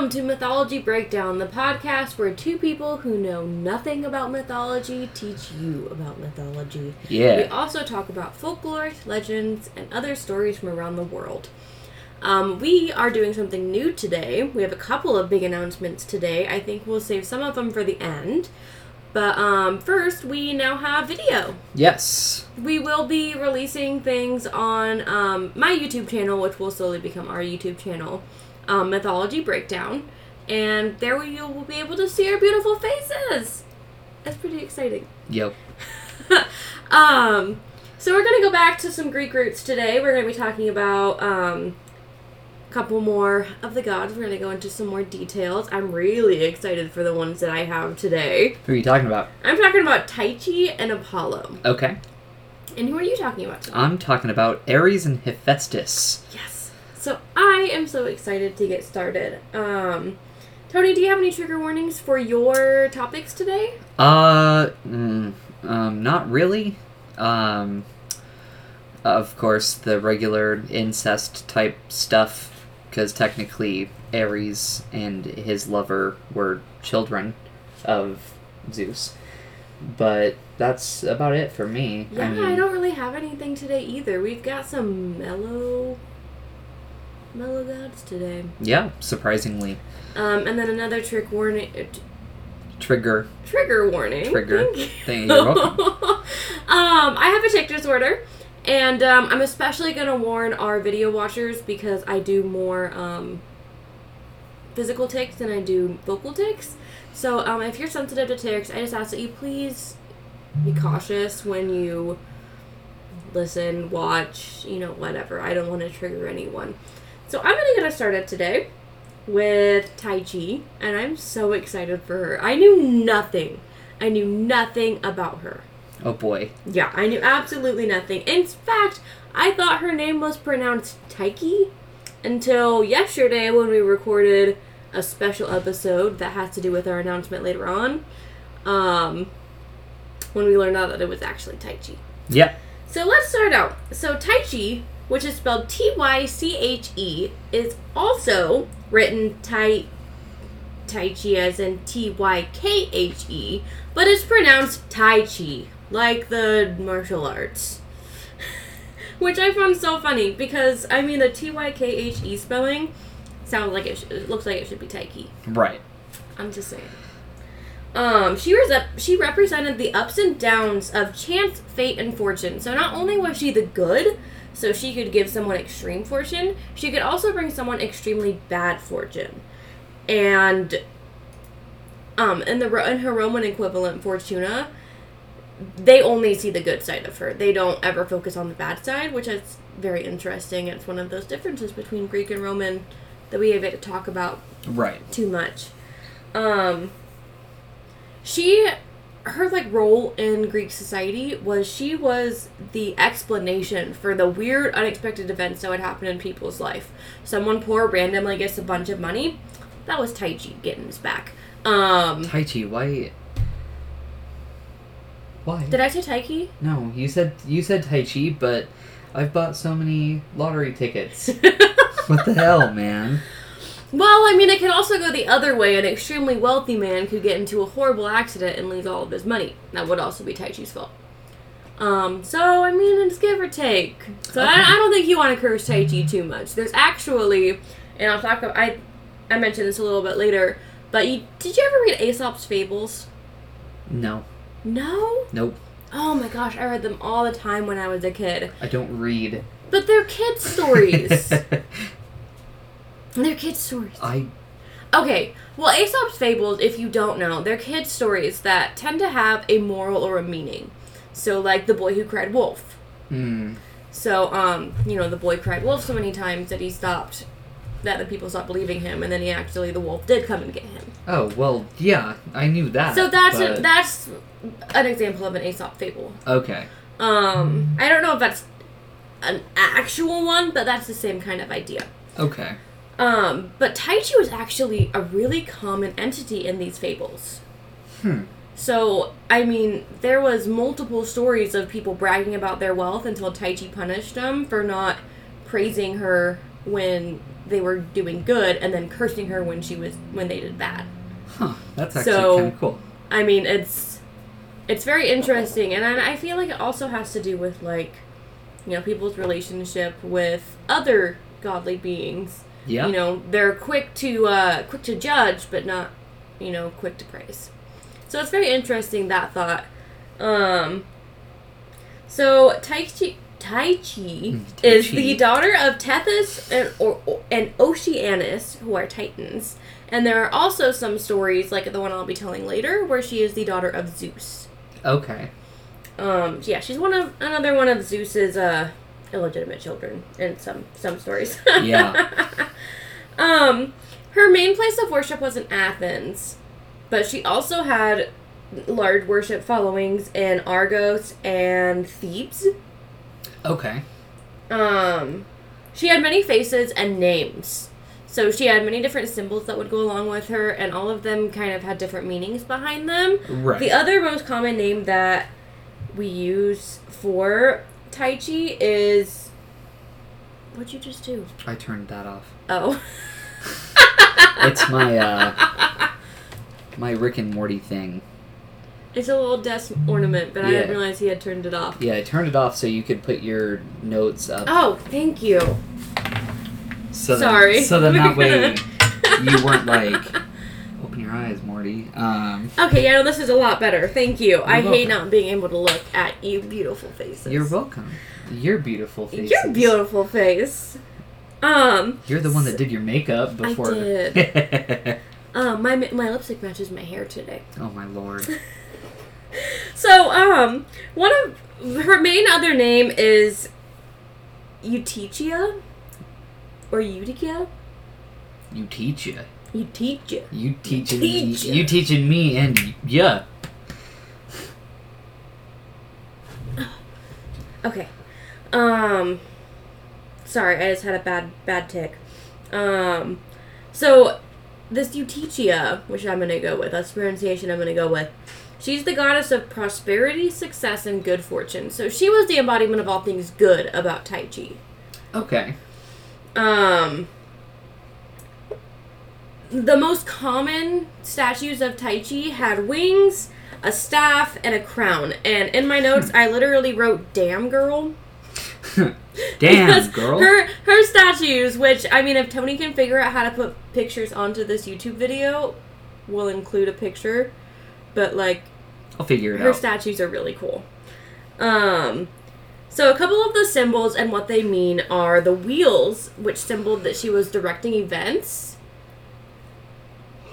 Welcome to Mythology Breakdown, the podcast where two people who know nothing about mythology teach you about mythology. Yeah. We also talk about folklore, legends, and other stories from around the world. Um, we are doing something new today. We have a couple of big announcements today. I think we'll save some of them for the end. But um, first, we now have video. Yes. We will be releasing things on um, my YouTube channel, which will slowly become our YouTube channel, um, Mythology Breakdown. And there you will be able to see our beautiful faces. That's pretty exciting. Yep. um, so we're gonna go back to some Greek roots today. We're gonna be talking about um, a couple more of the gods. We're gonna go into some more details. I'm really excited for the ones that I have today. Who are you talking about? I'm talking about Taichi and Apollo. Okay. And who are you talking about today? I'm talking about Ares and Hephaestus. yes. So I am so excited to get started. Um, Tony, do you have any trigger warnings for your topics today? Uh, mm, um, not really. Um, of course, the regular incest type stuff, because technically Ares and his lover were children of Zeus. But that's about it for me. Yeah, I, mean, don't really have anything today either. We've got some mellow, mellow gods today. Yeah, surprisingly. Um, and then another trick warning, uh, t- Trigger. trigger warning. Trigger. Thank you. Thank you. You're welcome. um, I have a tick disorder, and um, I'm especially gonna warn our video watchers because I do more um, physical ticks than I do vocal ticks. So um, if you're sensitive to ticks, I just ask that you please be cautious when you listen, watch, you know, whatever. I don't want to trigger anyone. So I'm gonna get us started today with Tai Chi, and I'm so excited for her. I knew nothing. I knew nothing about her. Oh boy. Yeah, I knew absolutely nothing. In fact, I thought her name was pronounced Taiki until yesterday when we recorded a special episode that has to do with our announcement later on. Um, when we learned out that it was actually Tai Chi. Yeah. So let's start out. So Tai Chi, which is spelled T Y C H E, is also written Tai Tai Chi as in T Y K H E, but it's pronounced Tai Chi, like the martial arts. Which I found so funny because I mean the T Y K H E spelling sounds like it, sh- it looks like it should be Taiki. Right. I'm just saying. Um, she was up. She represented the ups and downs of chance, fate, and fortune. So not only was she the good, so she could give someone extreme fortune, she could also bring someone extremely bad fortune. And um, in the in her Roman equivalent, Fortuna, they only see the good side of her. They don't ever focus on the bad side, which is very interesting. It's one of those differences between Greek and Roman that we have to talk about Right. too much. Um she her like role in Greek society was she was the explanation for the weird unexpected events that would happen in people's life. Someone poor randomly gets a bunch of money. That was Tai Chi getting his back. Um Tai Chi, why? Why? did I say Taiki? no, you said you said Tai Chi, but I've bought so many lottery tickets. what the hell, man? Well, I mean, it can also go the other way. An extremely wealthy man could get into a horrible accident and lose all of his money. That would also be Tai Chi's fault. Um, so, I mean, it's give or take. So, I, I don't think you want to curse Tai Chi too much. There's actually, and I'll talk about, I, I mentioned this a little bit later, but you, did you ever read Aesop's Fables? No. No? Nope. Oh my gosh, I read them all the time when I was a kid. I don't read. But they're kid stories. they're kid stories. I Okay, well, Aesop's Fables, if you don't know, they're kid stories that tend to have a moral or a meaning. So, like The Boy Who Cried Wolf. hmm. So, um, you know, the boy cried wolf so many times that he stopped, that the people stopped believing him, and then he actually, the wolf did come and get him. Oh well, yeah, I knew that. So that's a, that's an example of an Aesop Fable. okay. Um, I don't know if that's an actual one, but that's the same kind of idea. Okay. Um, but Taichi was actually a really common entity in these fables. Hmm. So, I mean, there was multiple stories of people bragging about their wealth until Taichi punished them for not praising her when they were doing good and then cursing her when she was when they did bad. Huh. That's actually So- kind of cool. I mean, it's it's very interesting, and I, I feel like it also has to do with like, you know, people's relationship with other godly beings. Yeah. You know, they're quick to uh, quick to judge, but not, you know, quick to praise. So it's very interesting that thought. Um, so Tai Chi, tai Chi Mm, is Chi. the daughter of Tethys and or, and Oceanus, who are Titans. And there are also some stories, like the one I'll be telling later, where she is the daughter of Zeus. okay. Um, yeah, she's one of another one of Zeus's uh, illegitimate children in some some stories. Yeah. um, her main place of worship was in Athens, but she also had large worship followings in Argos and Thebes. Okay. Um, she had many faces and names. So she had many different symbols that would go along with her, and all of them kind of had different meanings behind them. Right. The other most common name that we use for Tai Chi is. What'd you just do? I turned that off. Oh. It's my uh my Rick and Morty thing. It's a little desk ornament, but I Yeah. didn't realize he had turned it off. Yeah, I turned it off so you could put your notes up. Oh, thank you. So sorry. so then that way you weren't like, open your eyes, Morty. Um, Okay, yeah, no, this is a lot better. Thank you. I hate not being able to look at you beautiful faces. you're welcome. Your beautiful face. Your beautiful face. Um, You're the one that did your makeup before. I did. um, my my lipstick matches my hair today. oh my lord. So, um, one of her main other name is Eutychia or Eutychia. You teach. You teaching me. Teach. You teaching me and yeah. Okay. Um sorry, I just had a bad bad tick. Um so this Eutychia, which I'm gonna go with, that's pronunciation I'm gonna go with. She's the goddess of prosperity, success, and good fortune. So she was the embodiment of all things good about Tai Chi. Okay. Um the most common statues of Tai Chi had wings, a staff, and a crown. And in my notes, I literally wrote "damn girl." Damn, girl. Her her statues, which I mean, if Tony can figure out how to put pictures onto this YouTube video, we'll include a picture. But like, I'll figure it her out. Her statues are really cool. Um, so a couple of the symbols and what they mean are the wheels, which symbol that she was directing events.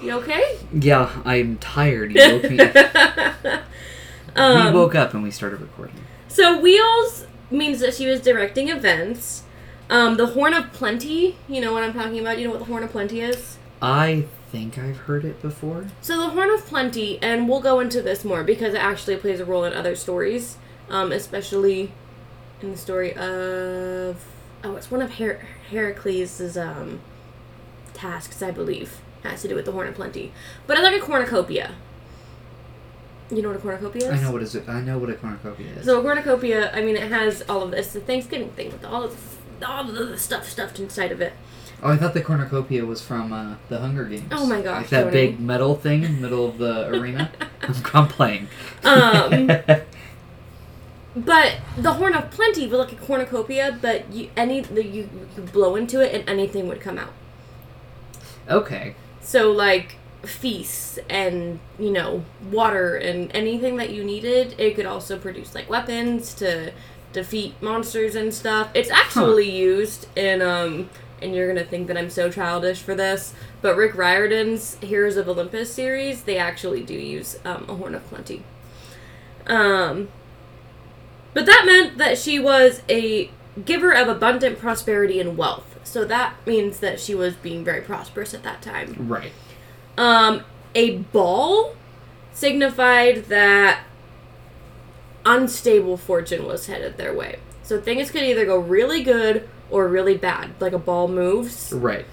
You okay? yeah, I'm tired. You woke me. um, we woke up and we started recording. So wheels means that she was directing events. Um, the Horn of Plenty, you know what I'm talking about? You know what the Horn of Plenty is? I think I've heard it before. So the Horn of Plenty, and we'll go into this more because it actually plays a role in other stories, um, especially in the story of oh, it's one of Her- Heracles' um, tasks, I believe, has to do with the Horn of Plenty. But it's like a cornucopia. You know what a cornucopia is? I know what is it. I know what a cornucopia is. So a cornucopia, I mean, it has all of this, the Thanksgiving thing with all of all of the stuff stuffed inside of it. oh, I thought the cornucopia was from uh, the Hunger Games. Oh my gosh, Like that Tony. big metal thing in the middle of the arena. I'm, I'm playing. Um, But the Horn of Plenty was like a cornucopia, but you any the, you you blow into it and anything would come out. okay. So like feasts and you know water and anything that you needed. It could also produce like weapons to defeat monsters and stuff. It's actually used in um. And you're gonna think that I'm so childish for this, but Rick Riordan's Heroes of Olympus series, they actually do use um, a Horn of Plenty. Um, but that meant that she was a giver of abundant prosperity and wealth. So that means that she was being very prosperous at that time. Right. Um, a ball signified that unstable fortune was headed their way. So things could either go really good or really bad, like a ball moves. Right.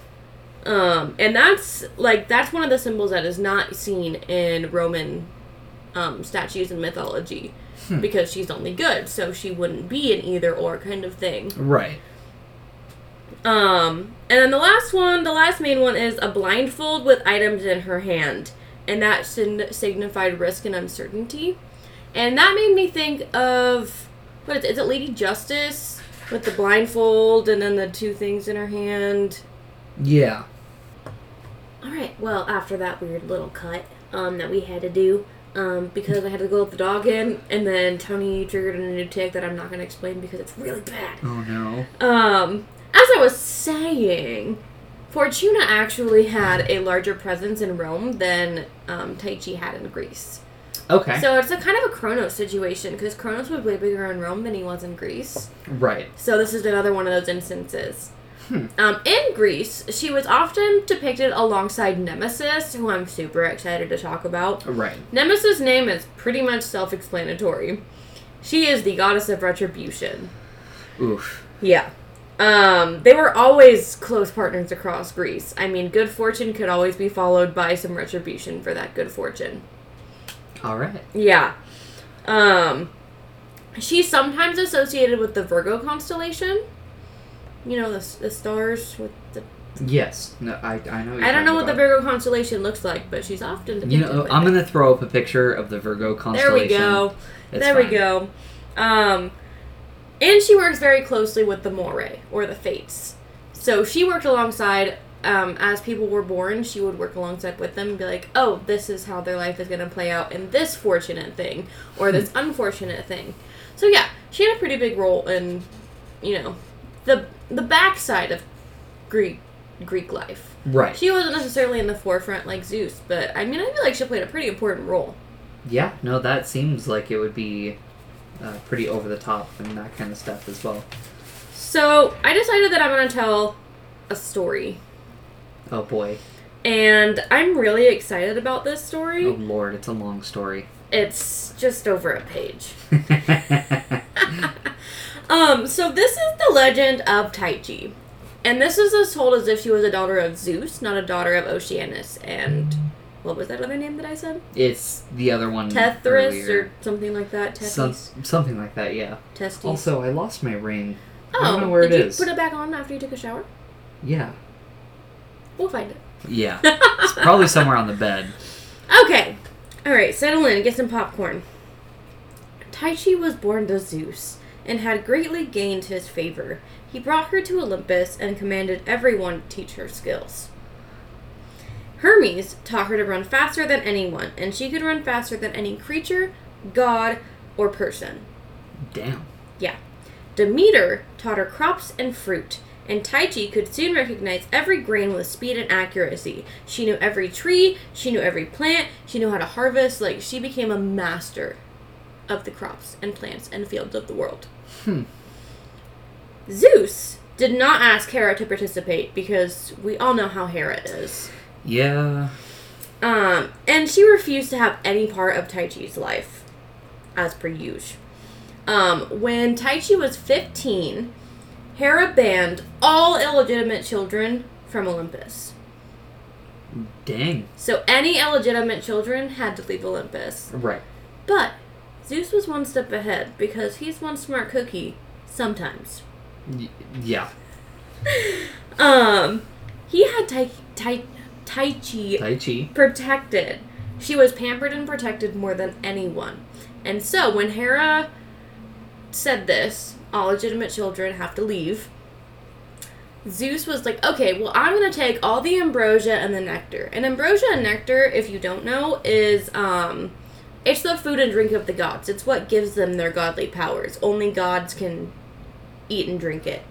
Um, and that's like that's one of the symbols that is not seen in Roman um, statues and mythology Hmm. because she's only good, so she wouldn't be an either or kind of thing. Right. Um, and then the last one, the last main one is a blindfold with items in her hand, and that sign- signified risk and uncertainty. And that made me think of what is it? Is it Lady Justice with the blindfold and then the two things in her hand? Yeah. All right. Well, after that weird little cut um, that we had to do, um, because I had to go with the dog in, and then Tony triggered a new tick that I'm not going to explain because it's really bad. Oh no. Um, as I was saying, Fortuna actually had a larger presence in Rome than um, Taichi had in Greece. Okay. So it's a kind of a Kronos situation because Kronos was way bigger in Rome than he was in Greece. right. So this is another one of those instances. Hmm. Um, in Greece, she was often depicted alongside Nemesis, who I'm super excited to talk about. Right. Nemesis' name is pretty much self-explanatory. She is the goddess of retribution. Oof. Yeah. Um, they were always close partners across Greece. I mean, good fortune could always be followed by some retribution for that good fortune. All right. Yeah. Um, she's sometimes associated with the Virgo constellation. You know, the, the stars with the. Yes. No, I I know. I don't know what the Virgo constellation looks like, but she's often depicted. You know, I'm gonna throw up a picture of the Virgo constellation. There we go. It's there we go. Um, and she works very closely with the Moirae, or the Fates. So she worked alongside, um, as people were born, she would work alongside with them and be like, oh, this is how their life is going to play out in this fortunate thing, or this unfortunate thing. So yeah, she had a pretty big role in, you know, the the backside of Greek Greek life. Right. She wasn't necessarily in the forefront like Zeus, but I mean, I feel like she played a pretty important role. Yeah. No, that seems like it would be uh, pretty over the top and that kind of stuff as well. So I decided that I'm gonna tell a story, Oh boy. and I'm really excited about this story. Oh lord, it's a long story. It's just over a page. Um, so this is the legend of Taichi, and this is as told as if she was a daughter of Zeus, not a daughter of Oceanus. And what was that other name that I said? it's the other one. Tethys earlier. or something like that. Some, Tethys. something like that. Yeah. Testes. Also, I lost my ring. oh, I don't oh, know where did it you is. put it back on after you took a shower? Yeah. We'll find it. Yeah. It's probably somewhere on the bed. Okay. Alright, settle in, get some popcorn. Taichi was born to Zeus and had greatly gained his favor. He brought her to Olympus and commanded everyone to teach her skills. Hermes taught her to run faster than anyone, and she could run faster than any creature, god, or person. Damn. Yeah. Demeter taught her crops and fruit, and Taichi could soon recognize every grain with speed and accuracy. She knew every tree, she knew every plant, she knew how to harvest. Like, she became a master of the crops and plants and fields of the world. Hmm. Zeus did not ask Hera to participate because we all know how Hera is. Yeah. Um, and she refused to have any part of Taichi's life, as per usual. Um, when Taichi was 15, Hera banned all illegitimate children from Olympus. Dang. So any illegitimate children had to leave Olympus. Right. But Zeus was one step ahead because he's one smart cookie sometimes. Y- yeah. Um, he had Tai Tai Taichi Tai Chi. protected. She was pampered and protected more than anyone. And so when Hera said this, all legitimate children have to leave. Zeus was like, okay, well, I'm going to take all the ambrosia and the nectar. And ambrosia and nectar, if you don't know, is, um, it's the food and drink of the gods. It's what gives them their godly powers. Only gods can eat and drink it.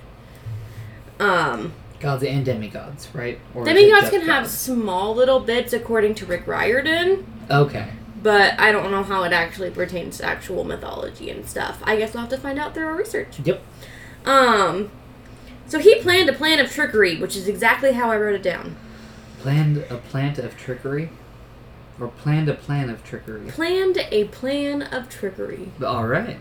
Um, Gods and demigods, right? Or demigods can have gods? small little bits according to Rick Riordan. Okay. but I don't know how it actually pertains to actual mythology and stuff. I guess we'll have to find out through our research. Yep. Um, so he planned a plan of trickery, which is exactly how I wrote it down. Planned a plant of trickery? Or planned a plan of trickery? Planned a plan of trickery. Alright.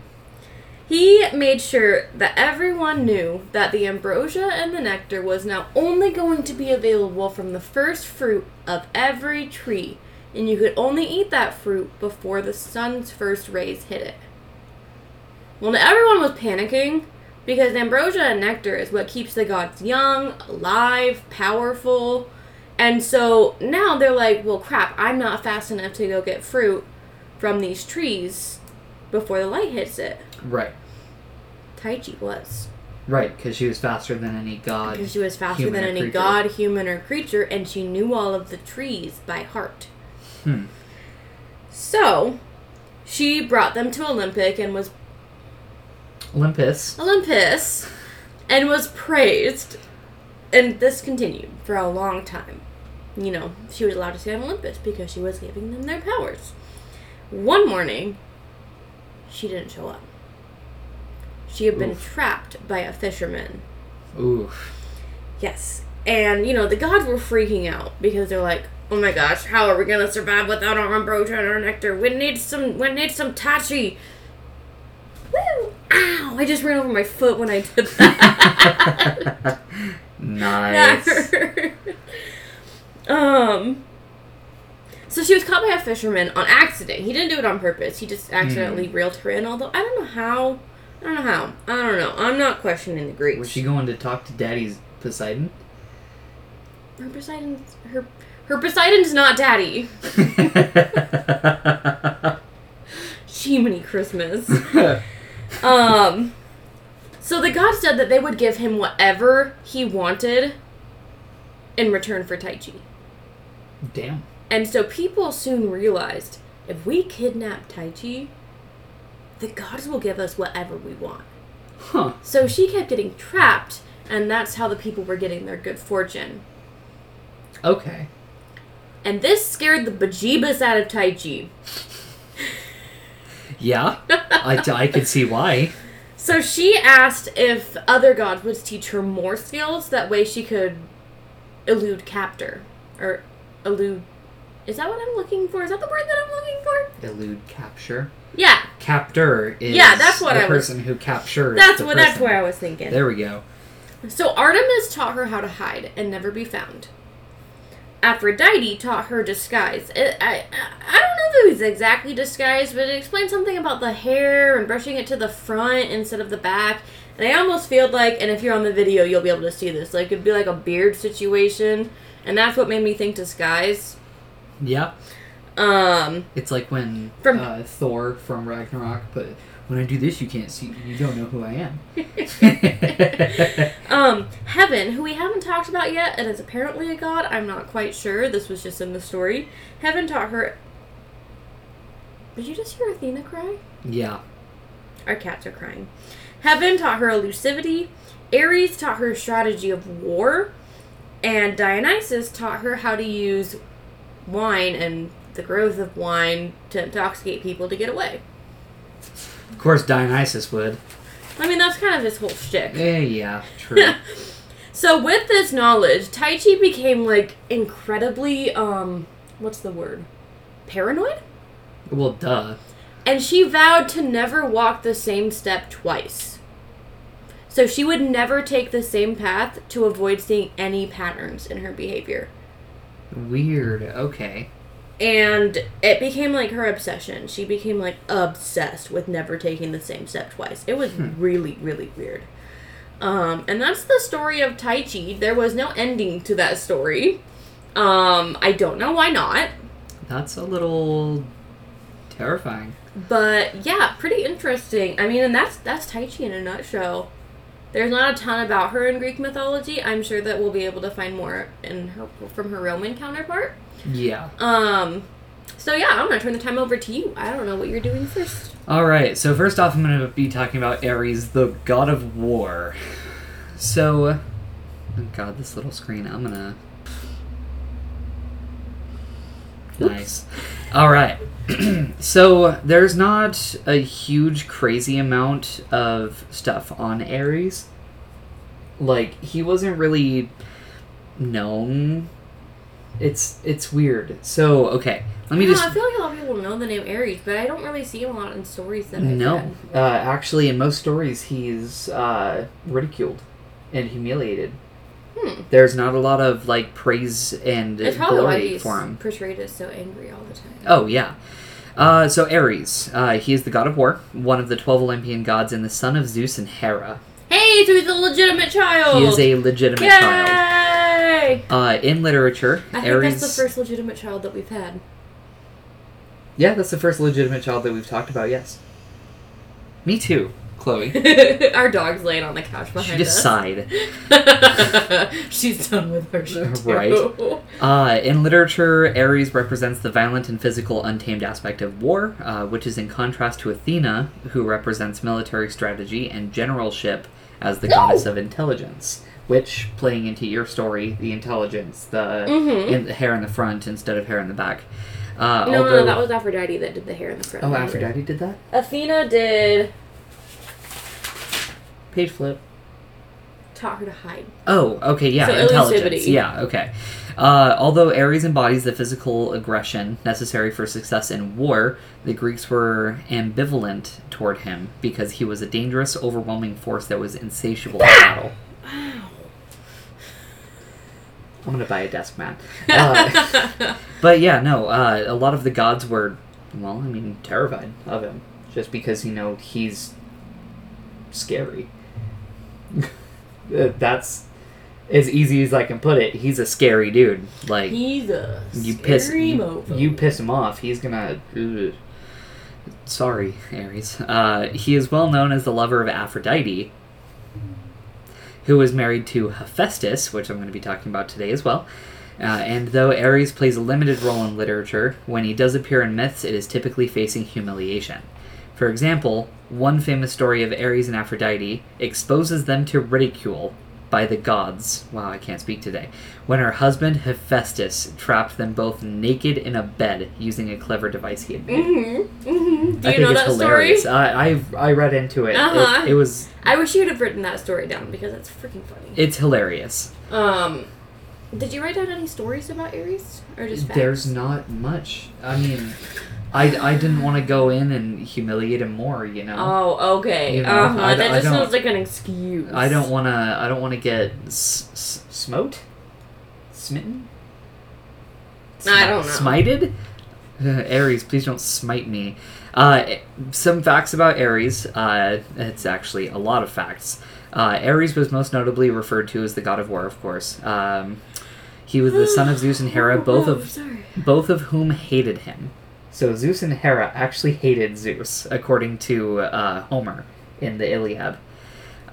He made sure that everyone knew that the ambrosia and the nectar was now only going to be available from the first fruit of every tree, and you could only eat that fruit before the sun's first rays hit it. Well, everyone was panicking, Because ambrosia and nectar is what keeps the gods young, alive, powerful. And so now they're like, well, crap, I'm not fast enough to go get fruit from these trees before the light hits it. Right. Tai Chi was. Right, because she was faster than any god. Because she was faster than any creature. god, human, or creature, and she knew all of the trees by heart. Hmm. So, she brought them to Olympic and was Olympus. Olympus and was praised. And this continued for a long time. You know, she was allowed to stay on Olympus because she was giving them their powers. One morning, she didn't show up. She had been Oof. trapped by a fisherman. Oof. Yes. And, you know, the gods were freaking out because they're like, oh my gosh, how are we going to survive without our ambrosia and our nectar? We need some, we need some tachi. Woo! Ow! I just ran over my foot when I did. That nice. um. So she was caught by a fisherman on accident. He didn't do it on purpose. He just accidentally reeled her in. Although I don't know how. I don't know how. I don't know. I'm not questioning the Greeks. Was she going to talk to Daddy's Poseidon? Her Poseidon's her her Poseidon's not daddy. Jiminy Christmas. Um so the gods said that they would give him whatever he wanted in return for Tai Chi. Damn. And so people soon realized if we kidnap Tai Chi, the gods will give us whatever we want. Huh. So she kept getting trapped, and that's how the people were getting their good fortune. Okay. And this scared the bejeebus out of Tai Chi. Yeah. I, I could see why. So she asked if other gods would teach her more skills. That way she could elude captor. Or elude. Is that what I'm looking for? Is that the word that I'm looking for? Elude capture. Yeah, Captor is Yeah, that's what the I was- person who captures. that's what. That's person. where I was thinking. There we go. So Artemis taught her how to hide and never be found. Aphrodite taught her disguise. It, I I don't know if it was exactly disguise, but it explained something about the hair and brushing it to the front instead of the back. And I almost feel like, and if you're on the video, you'll be able to see this. Like it'd be like a beard situation, and that's what made me think disguise. Yeah. Um, It's like when From- uh, Thor from Ragnarok, but when I do this, you can't see. You don't know who I am. um, Heaven, who we haven't talked about yet, and is apparently a god. I'm not quite sure. This was just in the story. Heaven taught her. Did you just hear Athena cry? yeah. Our cats are crying. Heaven taught her elusivity. Ares taught her strategy of war. And Dionysus taught her how to use wine and the growth of wine to intoxicate people to get away. Of course, Dionysus would. I mean, that's kind of his whole shtick. Yeah, yeah. True. So with this knowledge, Tai Chi became like incredibly um what's the word? Paranoid? well, duh. And she vowed to never walk the same step twice. So she would never take the same path to avoid seeing any patterns in her behavior. Weird. Okay. And it became like her obsession. She became like obsessed with never taking the same step twice. It was really, really weird. Um, and that's the story of Tai Chi. There was no ending to that story. Um, I don't know why not. That's a little terrifying. But yeah, pretty interesting. I mean, and that's that's Tai Chi in a nutshell. There's not a ton about her in Greek mythology. I'm sure that we'll be able to find more in her from her Roman counterpart. Yeah. Um, so yeah, I'm gonna turn the time over to you. I don't know what you're doing first. All right. So first off, I'm going to be talking about Ares, the god of war. So, oh god, this little screen. I'm gonna. Nice. All right. so there's not a huge, crazy amount of stuff on Ares. Like he wasn't really known. It's it's weird. So okay, let me don't just I feel like a lot of people know the name Ares, but I don't really see him a lot in stories that no, uh, actually, in most stories, he's uh, ridiculed and humiliated. Hmm. There's not a lot of like praise and It's glory for him. portrayed as so angry all the time. Oh yeah. Uh, so Ares, uh, he is the god of war, one of the twelve Olympian gods, and the son of Zeus and Hera. Hey, So he's a legitimate child. He is a legitimate Yay! child. Uh, in literature, I think Ares. that's the first legitimate child that we've had. Yeah, that's the first legitimate child that we've talked about. Yes. Me too, Chloe. Our dog's laying on the couch behind she just us. sighed. She's done with her shit too. Right. Uh, in literature, Ares represents the violent and physical, untamed aspect of war, uh, which is in contrast to Athena, who represents military strategy and generalship as the goddess of intelligence. Which, playing into your story, the intelligence, the, Mhm. in, the hair in the front instead of hair in the back. Uh, No, no, although, no, that was Aphrodite that did the hair in the front. oh, Aphrodite did that. Athena did Page flip. taught her to hide. Oh, okay, yeah, So intelligence. elusivity. Yeah, okay. Uh, although Ares embodies the physical aggression necessary for success in war, the Greeks were ambivalent toward him because he was a dangerous, overwhelming force that was insatiable in battle. I'm gonna buy a desk mat. Uh, but yeah, no, uh, a lot of the gods were, well, I mean, terrified of him just because you know he's scary. That's as easy as I can put it. He's a scary dude. Like He's a you piss you, you piss him off, he's gonna. ugh. Sorry, Ares. Uh, he is well known as the lover of Aphrodite, who was married to Hephaestus, which I'm going to be talking about today as well. Uh, and though Ares plays a limited role in literature, when he does appear in myths, it is typically facing humiliation. For example, one famous story of Ares and Aphrodite exposes them to ridicule by the gods. Wow, I can't speak today. When her husband Hephaestus trapped them both naked in a bed using a clever device he had made. Mm-hmm. Mm-hmm. Do I you think know that hilarious. story? I, I I read into it. It- Uh-huh. It, was I wish you would have written that story down because it's freaking funny. it's hilarious. Um, did you write down any stories about Ares or just facts? There's not much. I mean, I, I didn't want to go in and humiliate him more. You know. Oh, okay. You know, uh huh. I- That I just sounds like an excuse. I don't want to. I don't want to get s- s- smote, smitten. I don't know. Smited. Ares, please don't smite me. Uh, some facts about Ares. Uh, it's actually a lot of facts. Uh, Ares was most notably referred to as the god of war, of course. Um, he was the son of Zeus and Hera, both Oh, of both of whom hated him. So Zeus and Hera actually hated Zeus, according to uh, Homer in the Iliad.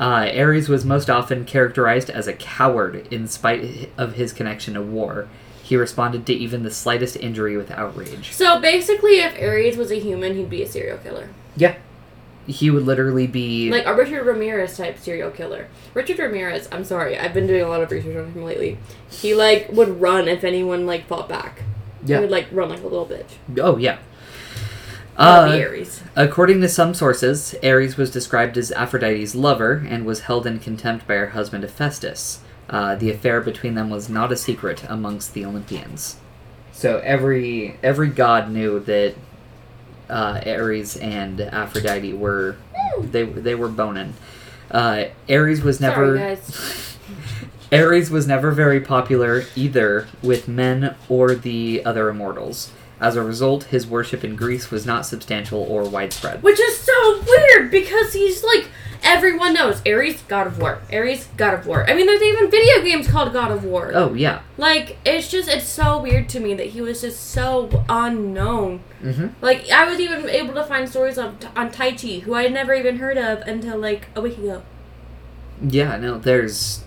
Uh, Ares was most often characterized as a coward in spite of his connection to war. He responded to even the slightest injury with outrage. So basically, if Ares was a human, he'd be a serial killer, Yeah. He would literally be. like a Richard Ramirez type serial killer. Richard Ramirez. I'm sorry, I've been doing a lot of research on him lately. He like would run if anyone like fought back. He yeah. would like run like a little bitch. Oh, yeah. Uh, be Ares. According to some sources, Ares was described as Aphrodite's lover and was held in contempt by her husband Hephaestus. Uh, the affair between them was not a secret amongst the Olympians. So every every god knew that uh, Ares and Aphrodite were they they were boning. Uh, Ares was never Sorry. Ares was never very popular either with men or the other immortals. As a result, his worship in Greece was not substantial or widespread. Which is so weird because he's like everyone knows Ares, God of War. Ares, God of War. I mean, there's even video games called God of War. Oh yeah. Like it's just it's so weird to me that he was just so unknown. Mm-hmm. Like I was even able to find stories on on Tai Chi, who I had never even heard of until like a week ago. Yeah, no, there's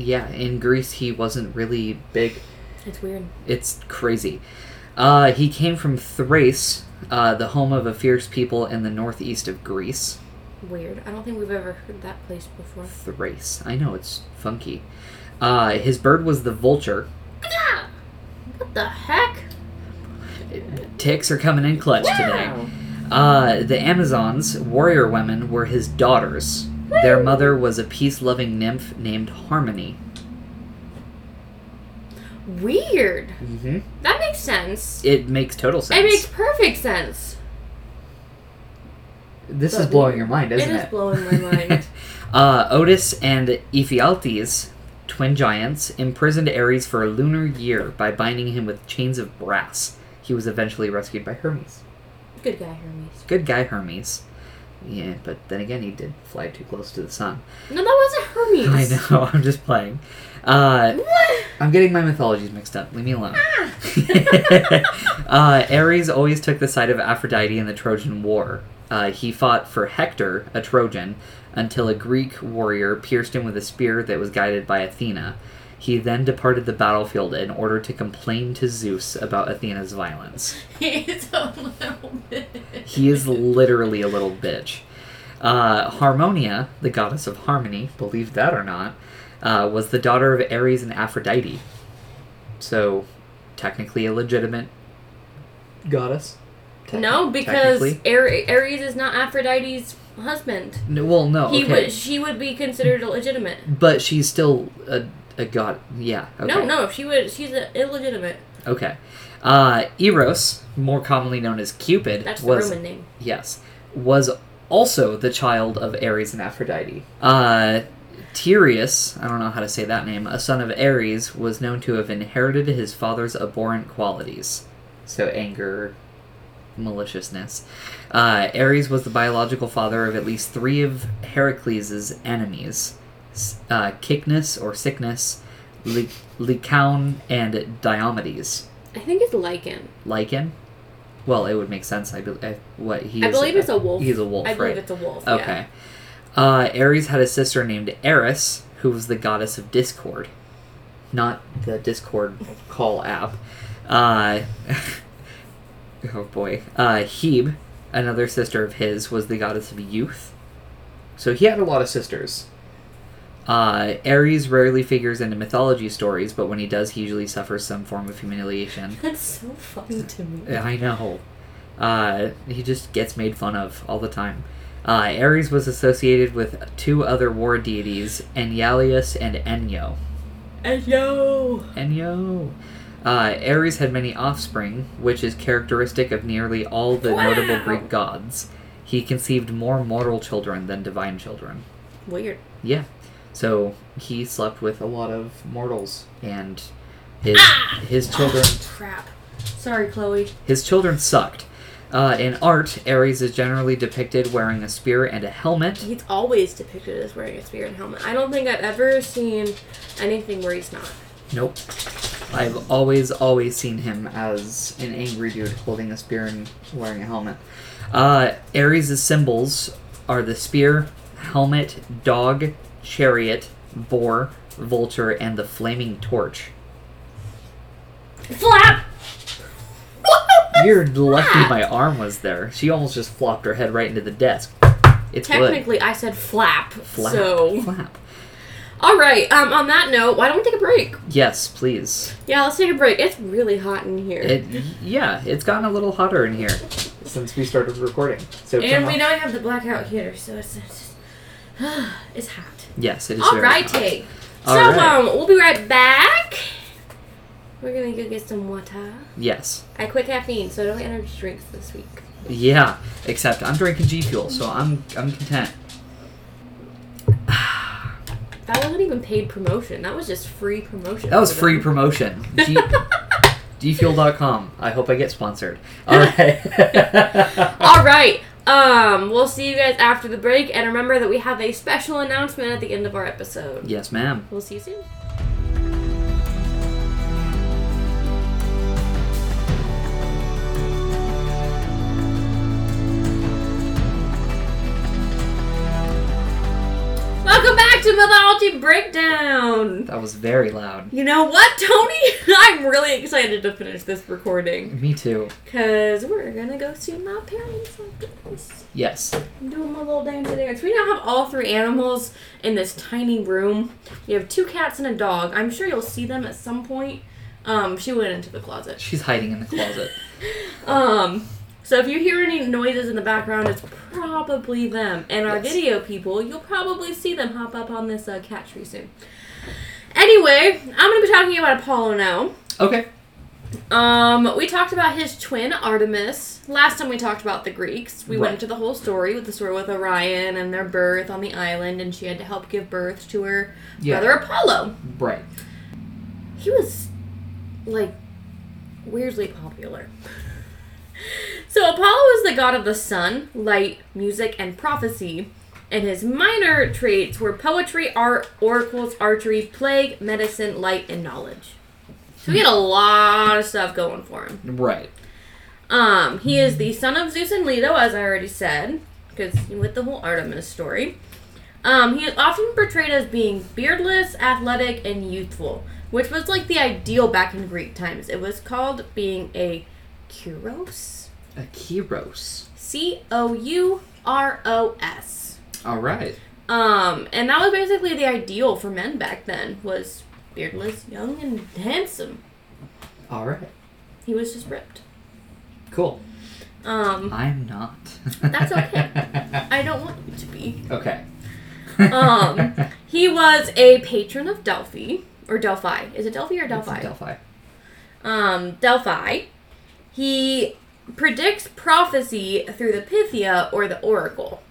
yeah, in Greece he wasn't really big. It's weird. It's crazy. Uh, he came from Thrace, uh, the home of a fierce people in the northeast of Greece. Weird. I don't think we've ever heard that place before. Thrace. I know it's funky. Uh, his bird was the vulture. What the heck? Ticks are coming in clutch today. Uh, the Amazons, warrior women, were his daughters. Their mother was a peace loving nymph named Harmony. Weird. Mm-hmm. That makes sense. It makes total sense. It makes perfect sense. this is blowing your mind, isn't it it? is blowing my mind. uh, Otus and Ephialtes, twin giants, imprisoned Ares for a lunar year by binding him with chains of brass. He was eventually rescued by Hermes. Good guy, Hermes. Good guy, Hermes. Yeah, but then again, he did fly too close to the sun. No, that wasn't Hermes. I know. I'm just playing. Uh, What? I'm getting my mythologies mixed up. Leave me alone. Ah. uh, Ares always took the side of Aphrodite in the Trojan War. Uh, he fought for Hector, a Trojan, until a Greek warrior pierced him with a spear that was guided by Athena. He then departed the battlefield in order to complain to Zeus about Athena's violence. He's a little bit. He is literally a little bitch. Uh, Harmonia, the goddess of harmony, believe that or not, uh, was the daughter of Ares and Aphrodite. So, technically a legitimate goddess. No, because. Ares is not Aphrodite's husband. No, well, no, He okay. would. She would be considered illegitimate. But she's still a, a god. Yeah. Okay. No, no, she was. She's a, illegitimate. Okay. Uh, Eros, more commonly known as Cupid, That's the was Roman name. yes, was also the child of Ares and Aphrodite. Uh, Tereus, I don't know how to say that name, a son of Ares, was known to have inherited his father's abhorrent qualities. So anger, maliciousness. Uh, Ares was the biological father of at least three of Heracles' enemies uh, Cycnus or Sickness, Ly- Lycaon, and Diomedes. I think it's lichen. Lycan? Well, it would make sense. I, be- I what he I is believe it's a wolf. He's a wolf, I believe it's a wolf. Okay. Uh, Ares had a sister named Eris, who was the goddess of discord. Not the Discord call app. Uh, oh boy. Uh, Hebe, another sister of his, was the goddess of youth. So he had a lot of sisters. Uh, Ares rarely figures into mythology stories, but when he does, he usually suffers some form of humiliation. That's so funny to me. I know. Uh, he just gets made fun of all the time. Uh, Ares was associated with two other war deities, Enyalius and Enyo. Enyo! Enyo. Uh, Ares had many offspring, which is characteristic of nearly all the notable Greek gods. He conceived more mortal children than divine children. Weird. Yeah. So he slept with a lot of mortals, and his Ah! his children Crap. Sorry, Chloe. His children sucked. Uh, in art, Ares is generally depicted wearing a spear and a helmet. He's always depicted as wearing a spear and helmet. I don't think I've ever seen anything where he's not. Nope. I've always, always seen him as an angry dude holding a spear and wearing a helmet. Uh, Ares' symbols are the spear, helmet, dog, chariot, boar, vulture, and the flaming torch. Flap! You're lucky my arm was there. She almost just flopped her head right into the desk. It's. Technically, I said flap. Flap. So, Flap. all right. Um, on that note, why don't we take a break? Yes, please. Yeah, let's take a break. It's really hot in here. It, yeah, it's gotten a little hotter in here since we started recording. So and we I have the blackout heater, so it's it's, it's hot. Yes, it is. All very right, hot. So right. um, we'll be right back. We're gonna go get some water. Yes. I quit caffeine, so no energy drinks this week. Yeah. Except I'm drinking G Fuel, so I'm I'm content. That wasn't even paid promotion. That was just free promotion. That was free them. promotion. G- Gfuel.com. I hope I get sponsored. All right. All right. Um, we'll see you guys after the break, and remember that we have a special announcement at the end of our episode. yes, ma'am. We'll see you soon. Welcome back to Mythology Breakdown. That was very loud. You know what, Tony? I'm really excited to finish this recording Me too. because we're gonna go see my parents after this. Yes. I'm doing my little dance dance. We now have all three animals in this tiny room. We have two cats and a dog. I'm sure you'll see them at some point. Um, she went into the closet. She's hiding in the closet. Um, so if you hear any noises in the background, it's probably them. And our Yes. video people, you'll probably see them hop up on this uh, cat tree soon. Anyway, I'm gonna be talking about Apollo now. Okay. Um, we talked about his twin Artemis. Last time we talked about the Greeks. We Right. went into the whole story with the story with Orion and their birth on the island, and she had to help give birth to her Yeah. brother Apollo. Right. He was like weirdly popular. So Apollo is the god of the sun, light, music, and prophecy. And his minor traits were poetry, art, oracles, archery, plague, medicine, light, and knowledge. So he had a lot of stuff going for him. Right. Um, he is the son of Zeus and Leto, as I already said, because with the whole Artemis story. Um, he is often portrayed as being beardless, athletic, and youthful, which was like the ideal back in Greek times. It was called being a Kouros. A Kouros. C O U R O S. All right. Um, and that was basically the ideal for men back then was beardless, young, and handsome. All right. He was just ripped. Cool. Um, I'm not. That's okay. I don't want you to be. okay. Um, he was a patron of Delphi or Delphi. Is it Delphi or It's Delphi? Delphi. um, Delphi. He predicts prophecy through the Pythia or the Oracle.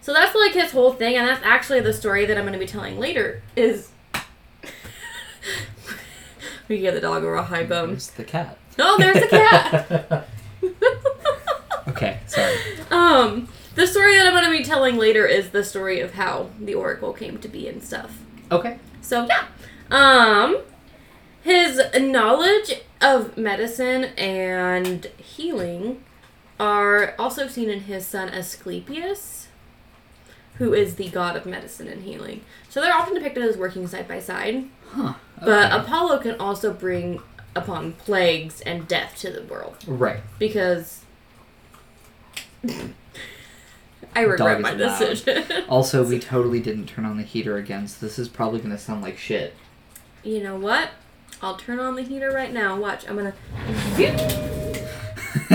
So that's like his whole thing, and that's actually the story that I'm going to be telling later. Is we get the dog or a high bone. There's the cat. Oh, there's the cat. okay. Sorry. um, the story that I'm going to be telling later is the story of how the Oracle came to be and stuff. Okay. So yeah, um, his knowledge of medicine and healing are also seen in his son Asclepius, who is the god of medicine and healing. So they're often depicted as working side by side. Huh. But. Apollo can also bring upon plagues and death to the world right. because. I regret Dog my decision. Also, we totally didn't turn on the heater again, so this is probably gonna sound like shit. You know what? I'll turn on the heater right now. Watch. I'm gonna.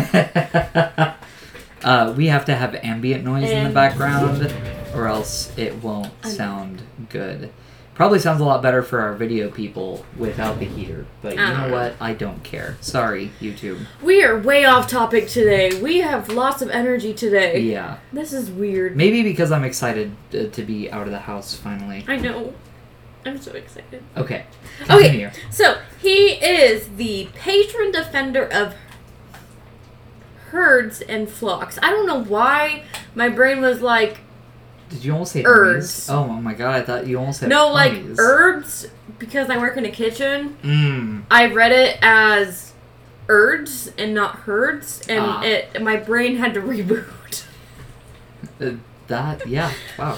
uh, we have to have ambient noise in the background, or else it won't sound good. Probably sounds a lot better for our video people without the heater, but you know know. what? I don't care. Sorry, YouTube. We are way off topic today. We have lots of energy today. Yeah. This is weird. Maybe because I'm excited uh, to be out of the house finally. I know. I'm so excited. Okay. Okay. So, he is the patron defender of herds and flocks. I don't know why my brain was like, Did you almost say Herbs. Oh, oh my god, I thought you almost said no, like herbs, because I work in a kitchen. Mmm. I read it as herds and not herds, and Ah. it my brain had to reboot. Uh, that, yeah, wow.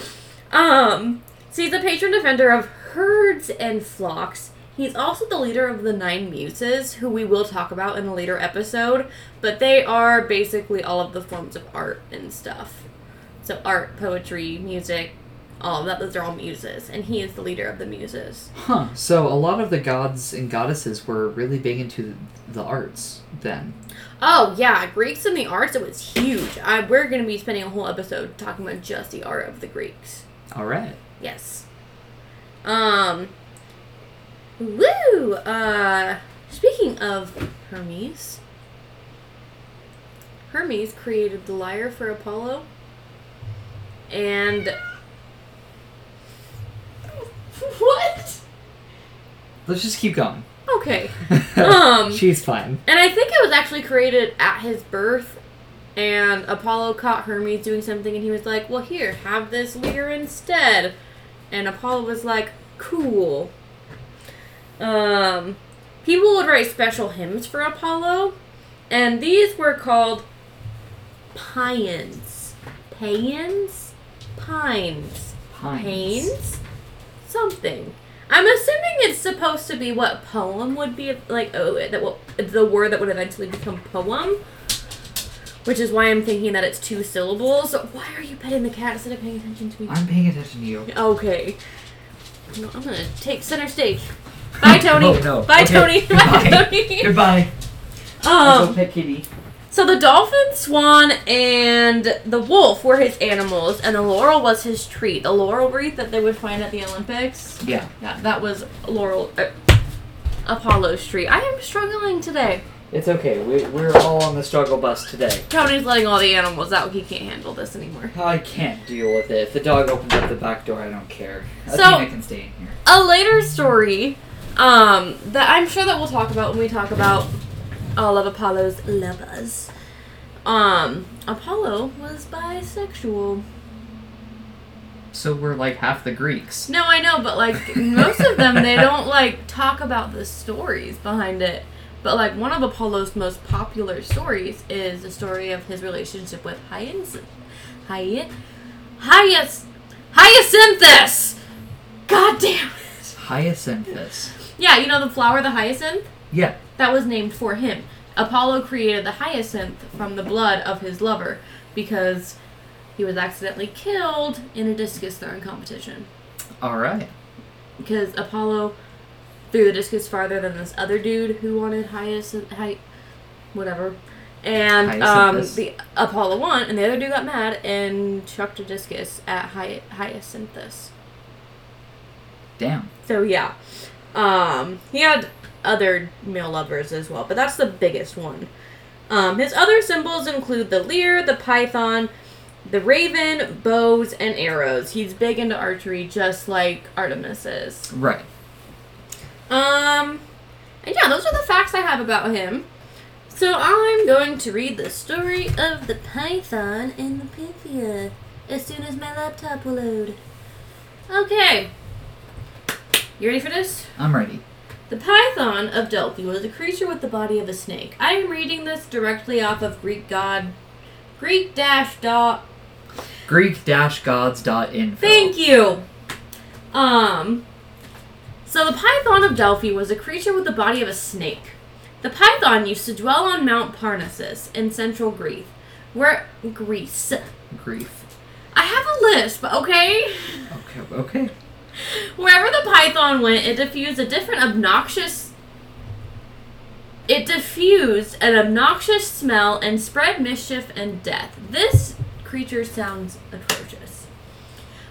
Um, so he's a patron defender of herds and flocks. He's also the leader of the Nine Muses, who we will talk about in a later episode, but they are basically all of the forms of art and stuff. So art, poetry, music, all of that, those are all muses, and he is the leader of the muses. Huh. So a lot of the gods and goddesses were really big into the arts then. Oh yeah, Greeks and the arts, it was huge. I, we're going to be spending a whole episode talking about just the art of the Greeks. All right. Yes. Um. Woo! Uh. Speaking of Hermes, Hermes created the lyre for Apollo. And. what? Let's just keep going. Okay. Um, She's fine. And I think it was actually created at his birth. And Apollo caught Hermes doing something, and he was like, Well, here, have this lyre instead. And Apollo was like, Cool. Um, people would write special hymns for Apollo, and these were called paeans. Paeans? Pines. Pines. Pains? Something. I'm assuming it's supposed to be what poem would be like. Oh, that will the word that would eventually become poem, which is why I'm thinking that it's two syllables. Why are you petting the cat instead of paying attention to me? I'm paying attention to you. Okay. No, I'm gonna take center stage. Bye, Tony. Oh, no. Bye, Okay. Tony. Bye, Tony. Goodbye. Um, pet kitty. so the dolphin, swan, and the wolf were his animals, and the laurel was his tree. The laurel wreath that they would find at the Olympics. Yeah. Yeah, that was Laurel uh, Apollo's tree. I am struggling today. It's okay. We, we're all on the struggle bus today. Tony's letting all the animals out. He can't handle this anymore. I can't deal with it. If the dog opens up the back door, I don't care. I So- think I can stay in here. A later story, um, that I'm sure that we'll talk about when we talk about all of Apollo's lovers. Um, Apollo was bisexual. So we're like half the Greeks. No, I know, but like most of them, they don't like talk about the stories behind it. But like one of Apollo's most popular stories is the story of his relationship with Hyacinth. Hy- Hyas- Hyacinthus. God damn it. Hyacinthus. Yeah, you know the flower, the hyacinth. Yeah. That was named for him. Apollo created the hyacinth from the blood of his lover because he was accidentally killed in a discus throwing competition. All right. Because Apollo threw the discus farther than this other dude who wanted hyacinth, hy- whatever. And um, the Apollo won, and the other dude got mad and chucked a discus at Hy- Hyacinthus. Damn. So yeah, um, he had other male lovers as well, but that's the biggest one. Um, his other symbols include the lyre, the python, the raven, bows, and arrows. He's big into archery, just like Artemis is. Right. Um, and yeah, those are the facts I have about him. So I'm going to read the story of the python and the Pythia as soon as my laptop will load. Okay. You ready for this? I'm ready. The python of Delphi was a creature with the body of a snake. I am reading this directly off of Greek god Greek dash dot Greek-gods.info. Thank you. Um. So the Python of Delphi was a creature with the body of a snake. The Python used to dwell on Mount Parnassus in central Greece, where Greece. Grief. I have a list, but okay. Okay. Okay. Wherever the Python went, it diffused a different obnoxious. It diffused an obnoxious smell and spread mischief and death. This creature sounds atrocious.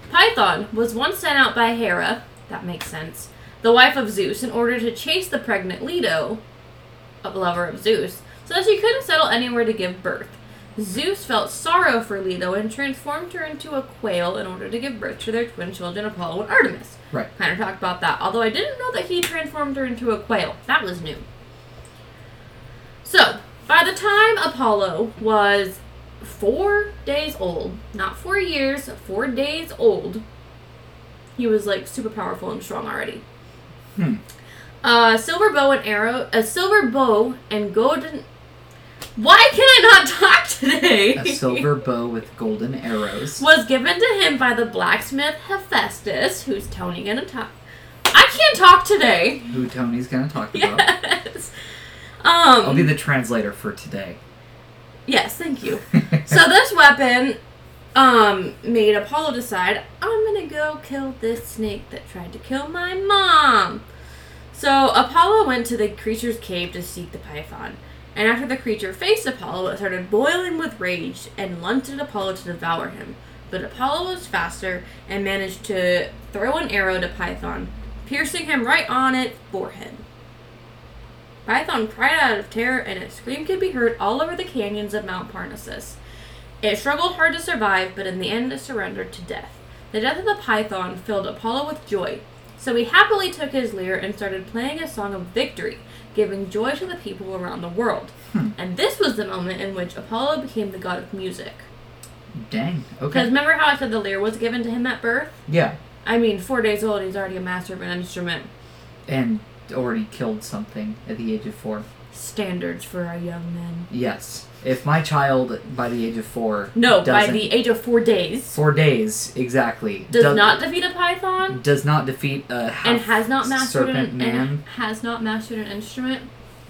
Python was once sent out by Hera, that makes sense, the wife of Zeus, in order to chase the pregnant Leto, a lover of Zeus, so that she couldn't settle anywhere to give birth. Zeus felt sorrow for Leto and transformed her into a quail in order to give birth to their twin children, Apollo and Artemis. Right. Kind of talked about that. Although I didn't know that he transformed her into a quail. That was new. So, by the time Apollo was four days old, not four years, four days old, he was like super powerful and strong already. Hmm. A silver bow and arrow, a silver bow and golden. Why can I not talk today? A silver bow with golden arrows. was given to him by the blacksmith Hephaestus, who's Tony gonna talk. I can't talk today. Who Tony's gonna talk about. Yes. Um. I'll be the translator for today. yes, thank you. So this weapon, um, made Apollo decide I'm gonna go kill this snake that tried to kill my mom. So Apollo went to the creature's cave to seek the python. And after the creature faced Apollo, it started boiling with rage and lunged at Apollo to devour him. But Apollo was faster and managed to throw an arrow to Python, piercing him right on its forehead. Python cried out of terror, and its scream could be heard all over the canyons of Mount Parnassus. It struggled hard to survive, but in the end it surrendered to death. The death of the python filled Apollo with joy, so he happily took his lyre and started playing a song of victory, giving joy to the people around the world. Hmm. And this was the moment in which Apollo became the god of music. Dang. Okay. Because remember how I said the lyre was given to him at birth? Yeah. I mean, four days old, he's already a master of an instrument. And already killed something at the age of four. Standards for our young men. Yes. If my child by the age of four No, by the age of four days, four days exactly does does- not defeat a python does not defeat a and has not mastered serpent an, man. and has not mastered an instrument,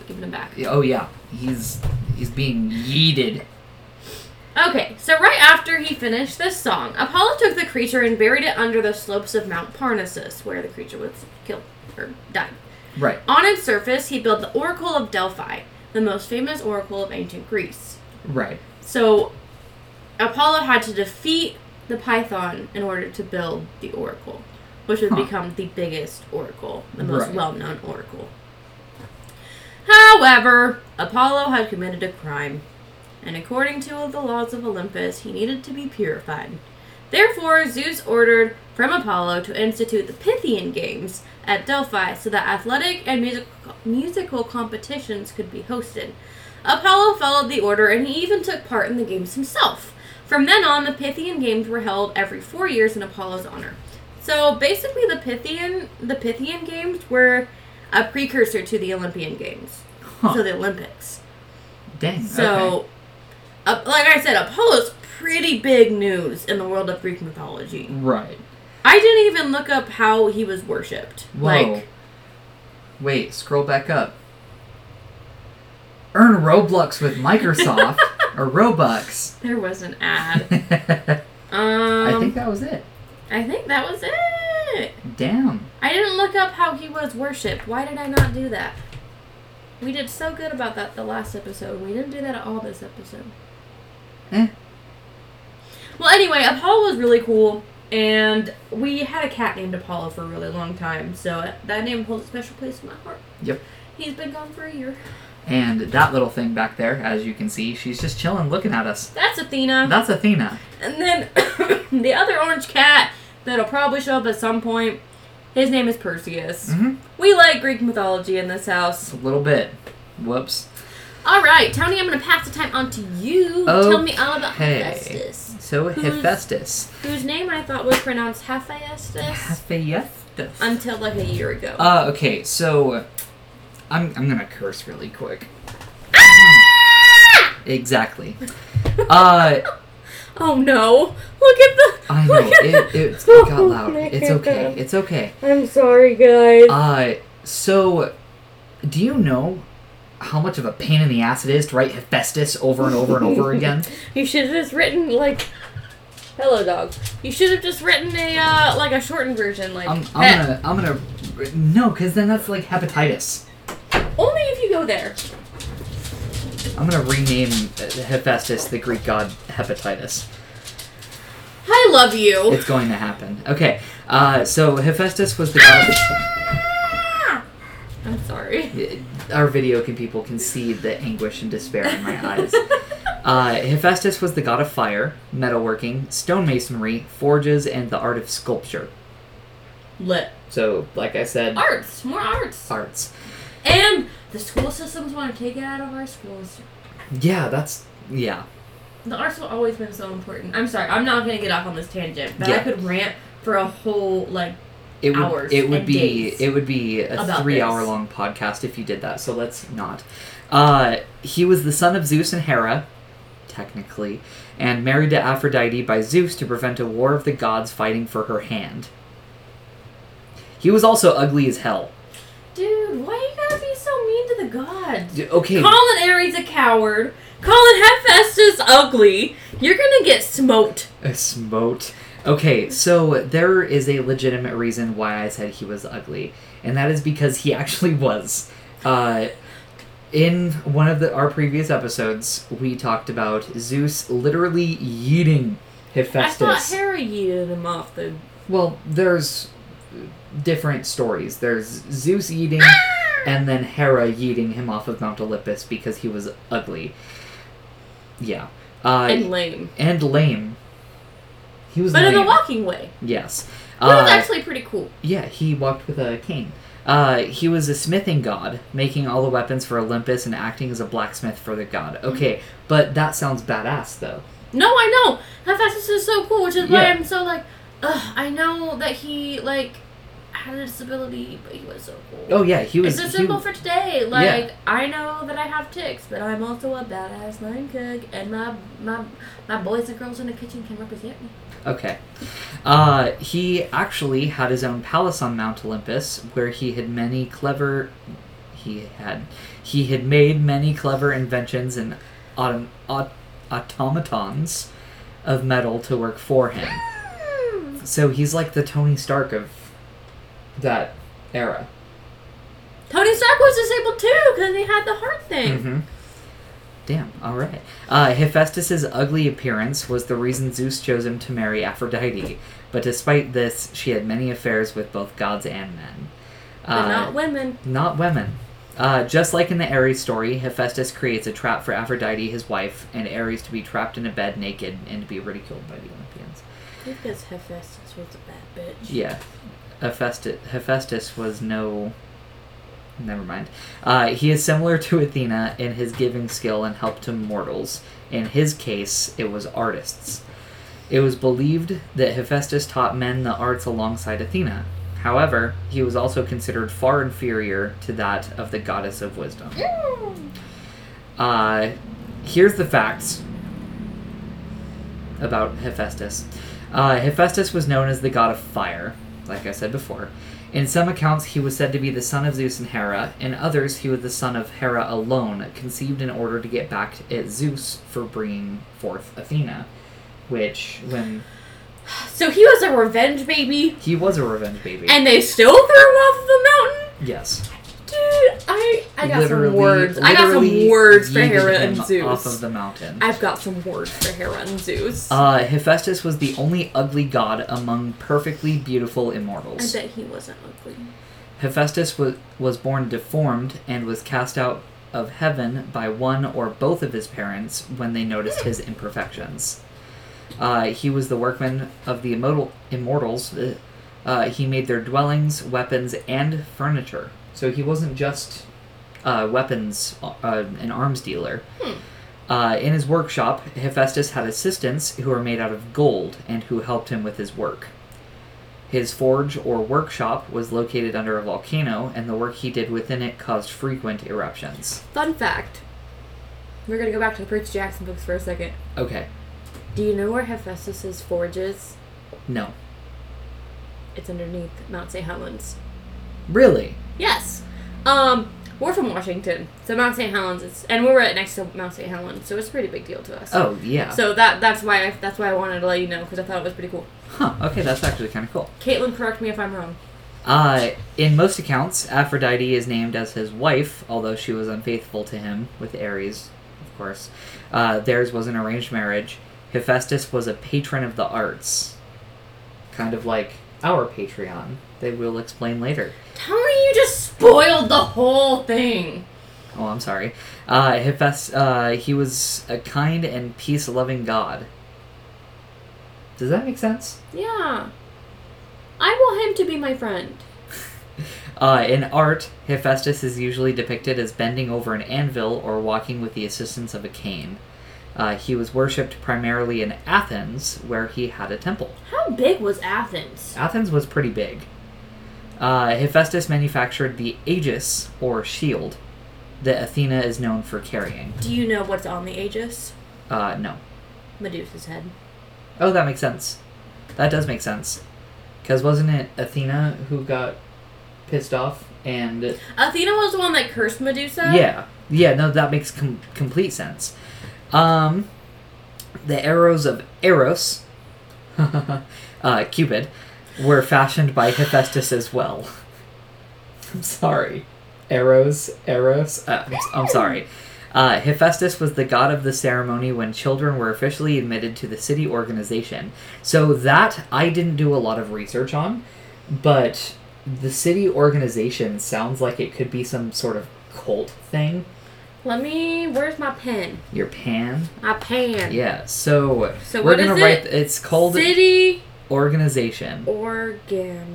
give him back. Oh yeah, he's he's being yeeted. Okay, so right after he finished this song, Apollo took the creature and buried it under the slopes of Mount Parnassus, where the creature was killed or died. Right. On its surface, he built the Oracle of Delphi, the most famous oracle of ancient Greece. Right. So, Apollo had to defeat the Python in order to build the oracle, which would Huh. become the biggest oracle, the most Right. well known oracle. However, Apollo had committed a crime, and according to the laws of Olympus, he needed to be purified. Therefore, Zeus ordered from Apollo to institute the Pythian Games at Delphi so that athletic and musical musical competitions could be hosted. Apollo followed the order and he even took part in the games himself. From then on, the Pythian Games were held every four years in Apollo's honor. So basically, the Pythian the Pythian Games were a precursor to the Olympian Games, Huh. so the Olympics. Dang. So, okay. uh, like I said, Apollo's pretty big news in the world of Greek mythology. Right. I didn't even look up how he was worshipped. Like, Wait, scroll back up. Earn Roblox with Microsoft or Robux. there was an ad. I Um, think that was it. I think that was it. Damn. I didn't look up how he was worshipped. Why did I not do that? We did so good about that the last episode. We didn't do that at all this episode. Eh. Well, anyway, Apollo was really cool, and we had a cat named Apollo for a really long time, so that name holds a special place in my heart. Yep. He's been gone for a year. And that little thing back there, as you can see, she's just chilling looking at us. That's Athena. That's Athena. And then the other orange cat that'll probably show up at some point, his name is Perseus. hmm We like Greek mythology in this house. A little bit. Whoops. All right, Tony, I'm going to pass the time on to you. Tell me all about Okay. Hephaestus, So Hephaestus. whose name I thought was pronounced Hephaestus Hephaestus. until like a year ago. Uh, okay, so I'm I'm gonna curse really quick. exactly. Uh, oh no! Look at the. I know look at it, it, it got loud. It's okay. It's okay. I'm sorry, guys. Uh, so do you know how much of a pain in the ass it is to write Hephaestus over and over and over again? you should have just written like. Hello, dog. You should have just written a uh, like a shortened version, like. I'm, I'm gonna I'm gonna no, because then that's like hepatitis. Only if you go there. I'm gonna rename uh, Hephaestus the Greek god Hepatitis. I love you. It's going to happen. Okay, uh, so Hephaestus was the god of. I'm sorry. Our video can people can see the anguish and despair in my eyes. Uh, Hephaestus was the god of fire, metalworking, stonemasonry, forges, and the art of sculpture. Lit. So, like I said, Arts. More arts. arts. And the school systems want to take it out of our schools. Yeah, that's yeah. The arts have always been so important. I'm sorry, I'm not gonna get off on this tangent, but I Yeah. could rant for a whole like It would it would be it would be a three this. hour long podcast if you did that. So let's not. Uh, he was the son of Zeus and Hera, technically, and married to Aphrodite by Zeus to prevent a war of the gods fighting for her hand. He was also ugly as hell. Dude, why you gotta be so mean to the gods? Okay, Calling Ares a coward, calling Hephaestus ugly, you're gonna get smote. a smote. Okay, so there is a legitimate reason why I said he was ugly, and that is because he actually was. Uh, in one of the, our previous episodes, we talked about Zeus literally yeeting Hephaestus. I thought Hera yeeted him off the. well, there's different stories. There's Zeus eating, and then Hera yeeting him off of Mount Olympus because he was ugly. Yeah. Uh, and lame. and lame. He was But in a walking way. Yes. It was Uh, actually pretty cool. yeah, he walked with a cane. Uh, he was a smithing god, making all the weapons for Olympus and acting as a blacksmith for the god. Okay, but that sounds badass, though. No, I know. Hephaestus is so cool, which is why Yeah. I'm so like, ugh, I know that he like had a disability, but he was so cool. Oh yeah, he was. it's a he- for today. Like Yeah. I know that I have ticks, but I'm also a badass line cook, and my my my boys and girls in the kitchen can represent me. Okay. Uh, he actually had his own palace on Mount Olympus, where he had many clever. He had he had made many clever inventions and autom- aut- automatons of metal to work for him. So he's like the Tony Stark of that era. Tony Stark was disabled too because he had the heart thing. Mm-hmm. Damn. All right. Uh, Hephaestus's ugly appearance was the reason Zeus chose him to marry Aphrodite. But despite this, she had many affairs with both gods and men. But Uh, not women. not women. Uh, just like in the Ares story, Hephaestus creates a trap for Aphrodite, his wife, and Ares to be trapped in a bed naked and to be ridiculed by the Olympians. Because Hephaestus was a bad bitch. Yeah, Hephaestus, Hephaestus was no never mind. Uh, he is similar to Athena in his giving skill and help to mortals. In his case, it was artists. It was believed that Hephaestus taught men the arts alongside Athena. However, he was also considered far inferior to that of the goddess of wisdom. Uh, here's the facts about Hephaestus. Uh, Hephaestus was known as the god of fire, like I said before. In some accounts, he was said to be the son of Zeus and Hera. In others, he was the son of Hera alone, conceived in order to get back at Zeus for bringing forth Athena. Which, when So he was a revenge baby, he was a revenge baby. and they still threw him off of the mountain. yes, Dude, I I got Literally- some words. I got some words for Hera and Zeus. off of the mountain. I've got some words for Hera and Zeus. Uh, Hephaestus was the only ugly god among perfectly beautiful immortals. I immortals. bet he wasn't ugly. Hephaestus was, was born deformed and was cast out of heaven by one or both of his parents when they noticed his imperfections. Uh, he was the workman of the immortal, immortals. Uh, Uh, he made their dwellings, weapons, and furniture. So he wasn't just uh, weapons, uh, an arms dealer. Hmm. Uh, in his workshop, Hephaestus had assistants who were made out of gold and who helped him with his work. His forge or workshop was located under a volcano, and the work he did within it caused frequent eruptions. Fun fact. We're gonna go back to the Percy Jackson books for a second. Okay, Do you know where Hephaestus's forge is? no. It's underneath Mount St. Helens. Really? Yes. Um, we're from Washington, so Mount St. Helens is, and we're right next to Mount St. Helens, so it's a pretty big deal to us. Oh, yeah. So that that's why I, that's why I wanted to let you know because I thought it was pretty cool. Huh, okay, that's actually kind of cool. Caitlin, correct me if I'm wrong. Uh, in most accounts, Aphrodite is named as his wife, although she was unfaithful to him with Ares, of course. Uh, theirs was an arranged marriage. Hephaestus was a patron of the arts. Kind of like our Patreon. They will explain later. Tell me you just spoiled the whole thing. Oh, I'm sorry. Uh, Hephaestus, uh, he was a kind and peace-loving god. Does that make sense? Yeah. I want him to be my friend. Uh, in art, Hephaestus is usually depicted as bending over an anvil or walking with the assistance of a cane. Uh, he was worshipped primarily in Athens, where he had a temple. How big was Athens? Athens was pretty big. Uh, Hephaestus manufactured the aegis, or shield, that Athena is known for carrying. Do you know what's on the Aegis? Uh, no. Medusa's head. Oh, that makes sense. That does make sense. Because wasn't it Athena who got pissed off and Athena was the one that cursed Medusa. Yeah, yeah, no, that makes com- complete sense. Um, the arrows of Eros, uh, Cupid, were fashioned by Hephaestus as well. I'm sorry, arrows, Eros. Uh, I'm, I'm sorry. Uh, Hephaestus was the god of the ceremony when children were officially admitted to the city organization. So that I didn't do a lot of research on, but the city organization sounds like it could be some sort of cult thing. Let me. Where's my pen? Your pan. My pan. Yeah. So, So we're what gonna is write. it? It's called City organization. organization.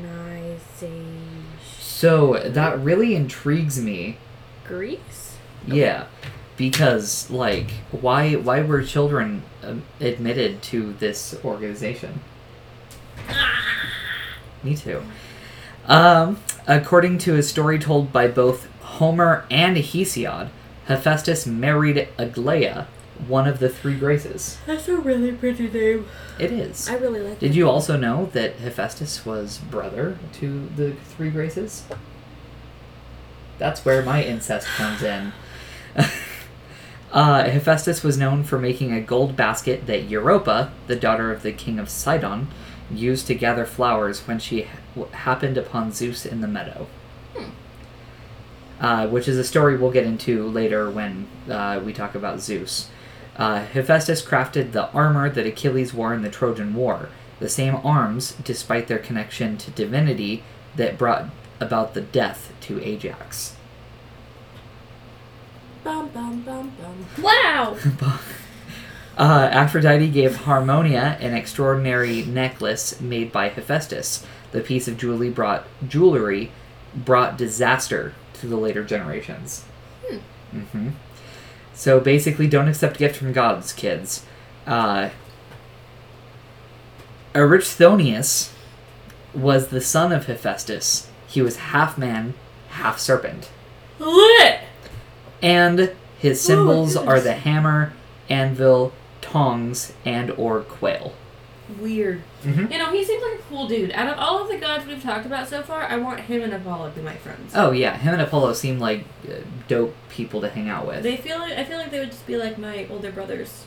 So that really intrigues me. Greece. Yeah, because like, why why were children um, admitted to this organization? Me too. Um, according to a story told by both Homer and Hesiod, Hephaestus married Aglaia, one of the three graces. That's a really pretty name. It is. I really like. It. Did you also know that Hephaestus was brother to the three graces? That's where my incest comes in. uh, Hephaestus was known for making a gold basket that Europa, the daughter of the king of Sidon, used to gather flowers when she ha- happened upon Zeus in the meadow. Hmm. Uh, which is a story we'll get into later when uh, we talk about Zeus. Uh, Hephaestus crafted the armor that Achilles wore in the Trojan War, the same arms, despite their connection to divinity, that brought about the death to Ajax. Bum bum bum bum. Wow. Uh, Aphrodite gave Harmonia an extraordinary necklace made by Hephaestus. The piece of jewelry brought jewelry brought disaster to the later generations. Hmm. hmm So basically, don't accept gifts from gods, kids. Uh, Erichthonius was the son of Hephaestus. He was half man, half serpent. Lit. And his symbols Oh, are the hammer, anvil, tongs, and or quail. Weird. Mhm. You know, he seems like a cool dude. Out of all of the gods we've talked about so far, I want him and Apollo to be my friends. Oh yeah, him and Apollo seem like uh, dope people to hang out with They feel like I feel like they would just be like my older brothers.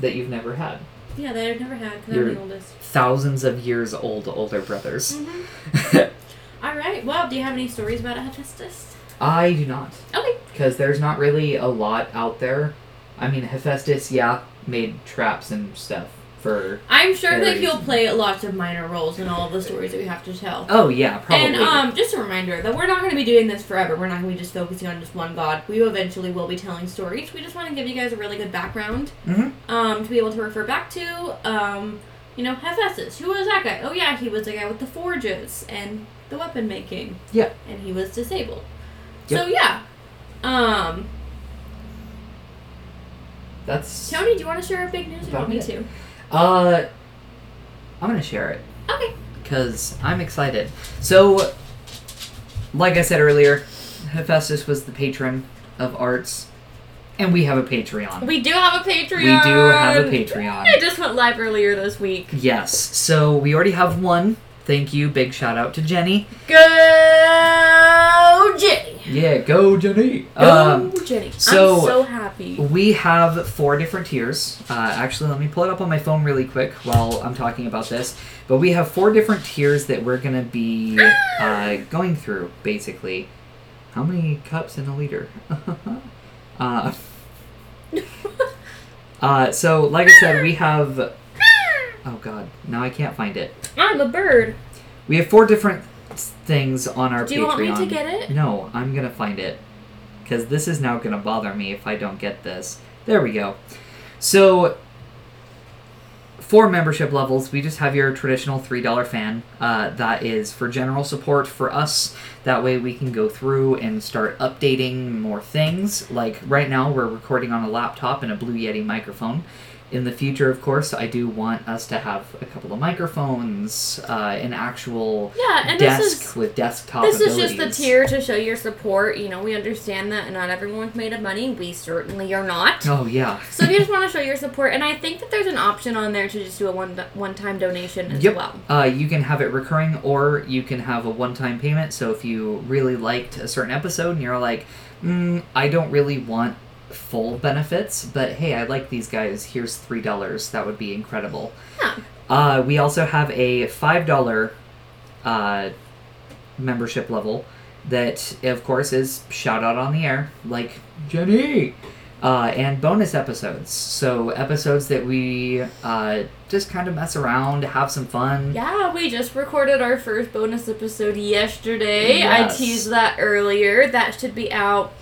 that you've never had. Yeah, that I've never had because You're- I'm the oldest. Thousands of years old older brothers. Mm-hmm. All right. Well, do you have any stories about Hephaestus? I do not, Okay. because there's not really a lot out there. I mean, Hephaestus, yeah, made traps and stuff for. I'm sure that he'll play lots of minor roles in all of the stories that we have to tell. Oh yeah, probably. And um, just a reminder that we're not going to be doing this forever. We're not going to be just focusing on just one god. We eventually will be telling stories. We just want to give you guys a really good background Mhm. um, to be able to refer back to. Um, you know, Hephaestus. Who was that guy? Oh yeah, he was the guy with the forges and the weapon making. Yeah. And he was disabled. Yep. So yeah. Um, That's. Tony, do you want to share a big news? Or do you want me to? Uh, I'm gonna share it. Okay. because I'm excited. So, like I said earlier, Hephaestus was the patron of arts, and we have a Patreon. We do have a Patreon. We do have a Patreon. It just went live earlier this week. Yes, so we already have one. Thank you. Big shout out to Jenny. Go Jenny. Yeah, go Jenny. Go Um, Jenny. so- I'm so happy. we have four different tiers. Uh, actually, let me pull it up on my phone really quick while I'm talking about this. But we have four different tiers that we're going to be uh, going through, basically. How many cups in a liter? uh, uh, so, like I said, we have. Oh, God. Now I can't find it. I'm a bird. We have four different things on our Do you Patreon. want me to get it? No, I'm gonna find it. Because this is now gonna bother me if I don't get this. There we go. So, for membership levels, we just have your traditional $3 fan. Uh, that is for general support for us. That way we can go through and start updating more things. Like right now, we're recording on a laptop and a Blue Yeti microphone. In the future, of course, I do want us to have a couple of microphones, uh, an actual Yeah, and desk this is with desktop this is just the tier to show your support. You know, we understand that not everyone's made of money. We certainly are not. Oh yeah. So we just want to show your support, and I think that there's an option on there to just do a one one time donation as Yep. well. Uh, you can have it recurring, or you can have a one-time payment. So if you really liked a certain episode and you're like, mm, I don't really want full benefits, but hey, I like these guys. Here's three dollars. That would be incredible. Yeah. Uh, we also have a five dollar uh, membership level that, of course, is shout out on the air, like Jenny, uh, and bonus episodes. So episodes that we uh, just kind of mess around, have some fun. Yeah, we just recorded our first bonus episode yesterday. Yes. I teased that earlier. That should be out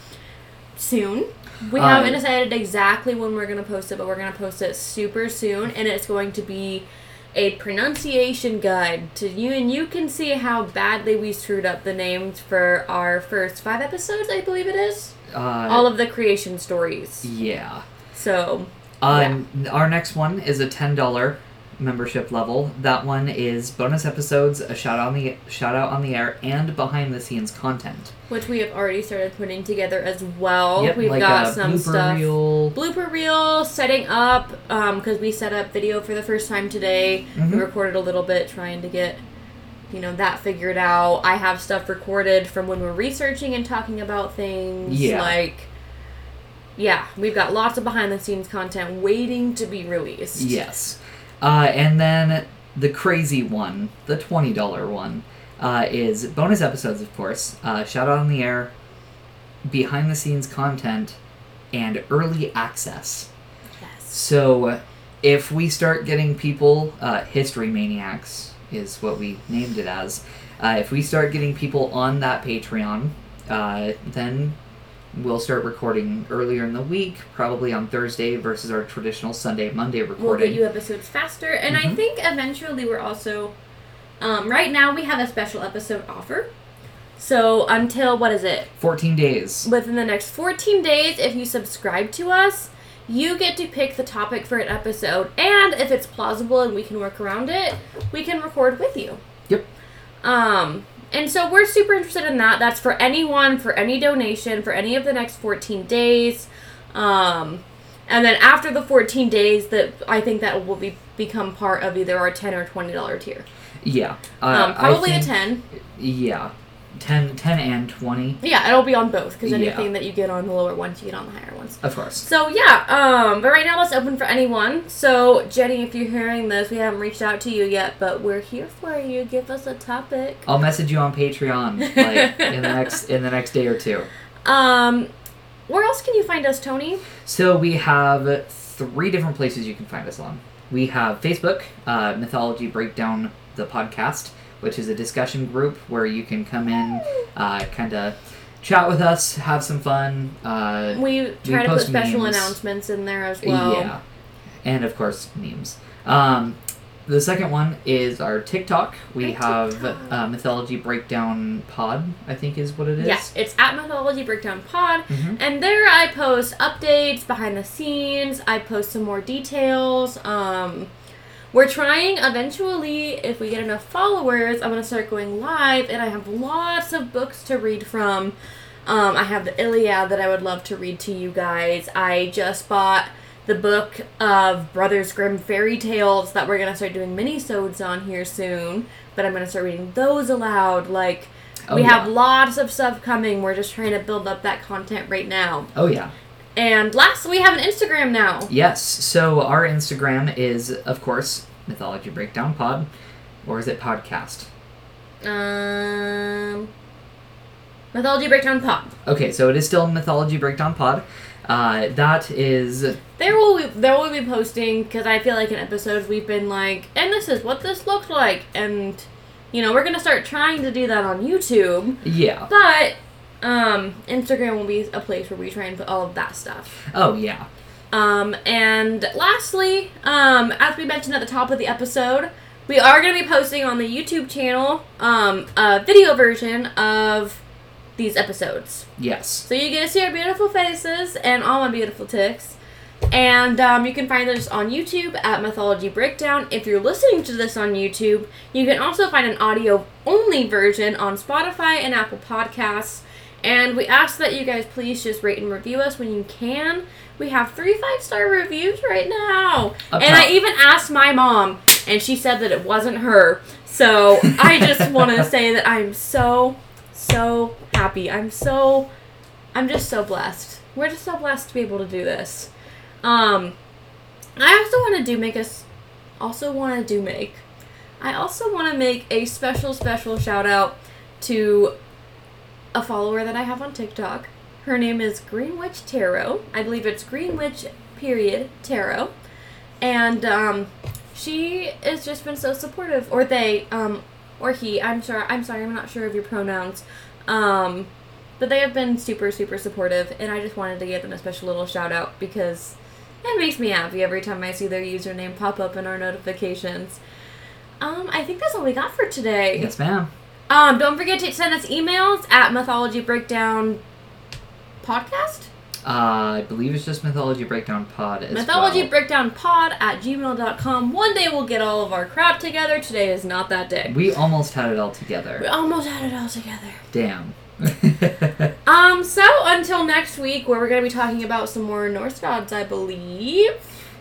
soon. We Uh, haven't decided exactly when we're going to post it, but we're going to post it super soon, and it's going to be a pronunciation guide to you, and you can see how badly we screwed up the names for our first five episodes, I believe it is. Uh, All of the creation stories. yeah. So, Um, Our next one is a ten dollar membership level. That one is bonus episodes, a shout out on the shout out on the air, and behind the scenes content. which we have already started putting together as well. Yep, We've like got some blooper stuff. reel. blooper reel setting up because we set up video for the first time today Mhm. we recorded a little bit trying to get you know that figured out i have stuff recorded from when we're researching and talking about things Yeah. like yeah we've got lots of behind the scenes content waiting to be released Yes. Uh, and then the crazy one, the twenty dollar one, uh, is bonus episodes, of course. Uh, shout out on the air, behind the scenes content, and early access. yes So, if we start getting people, uh, history maniacs is what we named it as. Uh, if we start getting people on that Patreon, uh, then we'll start recording earlier in the week, probably on Thursday versus our traditional Sunday, Monday recording. we'll get you episodes faster and i Mhm. think eventually we're also um, right now we have a special episode offer So until what is it? 14 days. Within the next 14 days, if you subscribe to us, you get to pick the topic for an episode. And if it's plausible and we can work around it, we can record with you. Yep. Um, and so we're super interested in that. That's for anyone, for any donation, for any of the next 14 days. Um, and then after the 14 days, that I think that will be become part of either our 10 or 20 dollar tier. Yeah. Uh, Um, probably think- the 10. Yeah. 10, 10 and 20, Yeah, it'll be on both because Yeah. anything that you get on the lower ones, you get on the higher ones. of course. So yeah, um, but right now let's open for anyone. So Jenny, if you're hearing this, we haven't reached out to you yet, but we're here for you. Give us a topic. I'll message you on Patreon like in the next in the next day or two. Um, where else can you find us, Tony? So we have three different places you can find us on. We have Facebook, uh, Mythology Breakdown, the podcast, which is a discussion group where you can come in, uh, kind of chat with us, have some fun. Uh, We try to put post special memes. announcements in there as well. Yeah, and of course memes. Um, the second one is our TikTok. We Our have TikTok. uh, Mythology Breakdown Pod. I think is what it is. Yes, it's at Mythology Breakdown Pod, Mhm. and there I post updates, behind the scenes. I post some more details. Um, we're trying eventually, if we get enough followers, I'm gonna start going live, and I have lots of books to read from. Um, I have the Iliad that I would love to read to you guys. I just bought the book of Brothers Grimm fairy tales that we're gonna start doing mini-sodes on here soon. But I'm gonna start reading those aloud. Like Oh, we yeah. have lots of stuff coming. We're just trying to build up that content right now. Oh yeah. And last, we have an Instagram now. Yes. So our Instagram is, of course, Mythology Breakdown Pod, or is it podcast? Um, Mythology Breakdown Pod. Okay, so it is still Mythology Breakdown Pod. Uh, that is There will we, there will be posting because I feel like in episodes we've been like, and this is what this looks like, and you know we're gonna start trying to do that on YouTube, yeah. but um, Instagram will be a place where we try and put all of that stuff. Oh yeah. Um, and lastly, um, as we mentioned at the top of the episode, we are going to be posting on the YouTube channel um, a video version of these episodes. Yes. So you get to see our beautiful faces and all my beautiful ticks. And um, you can find this on YouTube at Mythology Breakdown. If you're listening to this on YouTube, you can also find an audio only version on Spotify and Apple Podcasts. And we ask that you guys please just rate and review us when you can. We have three five star reviews right now. Up and I even asked my mom, and she said that it wasn't her. So I just want to say that I'm so, so happy. I'm so, I'm just so blessed. We're just so blessed to be able to do this. Um, I also want to do make us, also want to do make. I also want to make a special, special shout out to a follower that I have on TikTok. Her name is Greenwich Tarot. I believe it's Greenwich period Tarot. And um, she has just been so supportive. Or they, um, or he. I'm sorry. I'm sorry. I'm not sure of your pronouns. Um, but they have been super, super supportive, and I just wanted to give them a special little shout out because it makes me happy every time I see their username pop up in our notifications. Um, I think that's all we got for today. Yes, ma'am. Um, don't forget to send us emails at Mythology Breakdown Podcast. Uh, I believe it's just Mythology Breakdown Pod as Mythology well. Breakdown Pod at gmail.com. One day we'll get all of our crap together. Today is not that day. we almost had it all together. We almost had it all together. Damn. Um, so until next week, where we're going to be talking about some more Norse gods, I believe.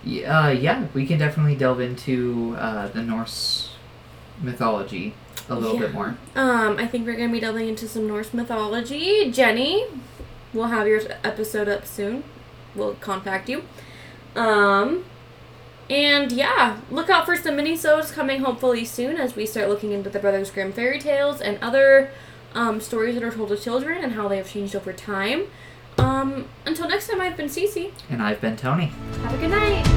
yeah, uh, yeah, we can definitely delve into uh, the Norse mythology a little Yeah. bit more. Um, I think we're going to be delving into some Norse mythology. Jenny, we'll have your episode up soon. We'll contact you. Um, and yeah, look out for some mini-sodes coming hopefully soon as we start looking into the Brothers Grimm fairy tales and other um, stories that are told to children and how they have changed over time. Um, until next time, I've been Cece. And I've been Tony. Have a good night.